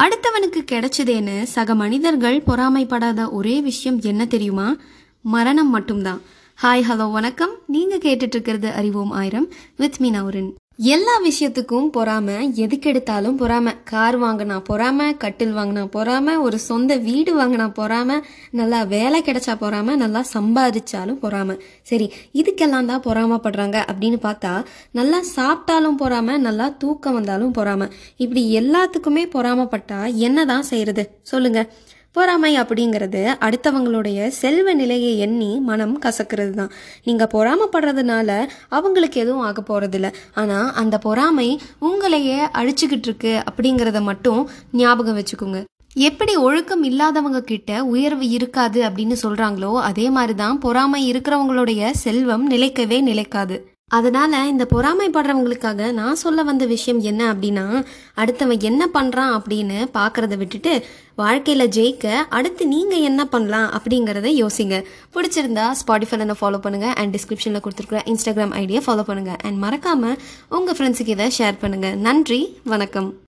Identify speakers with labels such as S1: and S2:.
S1: அடுத்தவனுக்கு கிடைச்சதேன்னு சக மனிதர்கள் பொறாமைப்படாத ஒரே விஷயம் என்ன தெரியுமா? மரணம் மட்டும்தான். ஹாய் ஹலோ வணக்கம். நீங்க கேட்டுட்டு இருக்கிறது அறிவோம் ஆயிரம் வித் மீ எல்லா விஷயத்துக்கும் பொறாம எதுக்கு எடுத்தாலும் பொறாம. கார் வாங்கினா பொறாம கட்டில் வாங்கினா பொறாம ஒரு சொந்த வீடு வாங்கினா பொறாம நல்லா வேலை கிடைச்சா பொறாம நல்லா சம்பாதிச்சாலும் பொறாம. சரி இதுக்கெல்லாம் தான் பொறாமப்படுறாங்க அப்படின்னு பார்த்தா நல்லா சாப்பிட்டாலும் பொறாம நல்லா தூக்கம் வந்தாலும் பொறாம. இப்படி எல்லாத்துக்குமே பொறாமப்பட்டா என்னதான் செய்யறது? சொல்லுங்க. பொறாமை அப்படிங்கிறது அடுத்தவங்களுடைய செல்வ நிலையை எண்ணி மனம் கசக்கிறது தான் நீங்கள் பொறாமப்படுறதுனால அவங்களுக்கு எதுவும் ஆக போகிறதில்ல ஆனால் அந்த பொறாமை உங்களையே அழிச்சுக்கிட்டு இருக்கு அப்படிங்கிறத மட்டும் ஞாபகம் வச்சுக்கோங்க. எப்படி ஒழுக்கம் இல்லாதவங்க கிட்ட உயர்வு இருக்காது அப்படின்னு சொல்கிறாங்களோ அதே மாதிரி தான் பொறாமை இருக்கிறவங்களுடைய செல்வம் நிலைக்கவே நிலைக்காது. அதனால இந்த பொறாமைப்படுறவங்களுக்காக நான் சொல்ல வந்த விஷயம் என்ன அப்படின்னா அடுத்தவன் என்ன பண்றான் அப்படின்னு பார்க்குறத விட்டுட்டு வாழ்க்கையில ஜெயிக்க அடுத்து நீங்க என்ன பண்ணலாம் அப்படிங்கறத யோசிங்க. பிடிச்சிருந்தா ஸ்பாட்டிஃபைல ஃபாலோ பண்ணுங்க அண்ட் டிஸ்கிரிப்ஷன்ல கொடுத்துருக்குற இன்ஸ்டாகிராம் ஐடியா ஃபாலோ பண்ணுங்க. அண்ட் மறக்காம உங்க ஃப்ரெண்ட்ஸுக்கு இதை ஷேர் பண்ணுங்க. நன்றி வணக்கம்.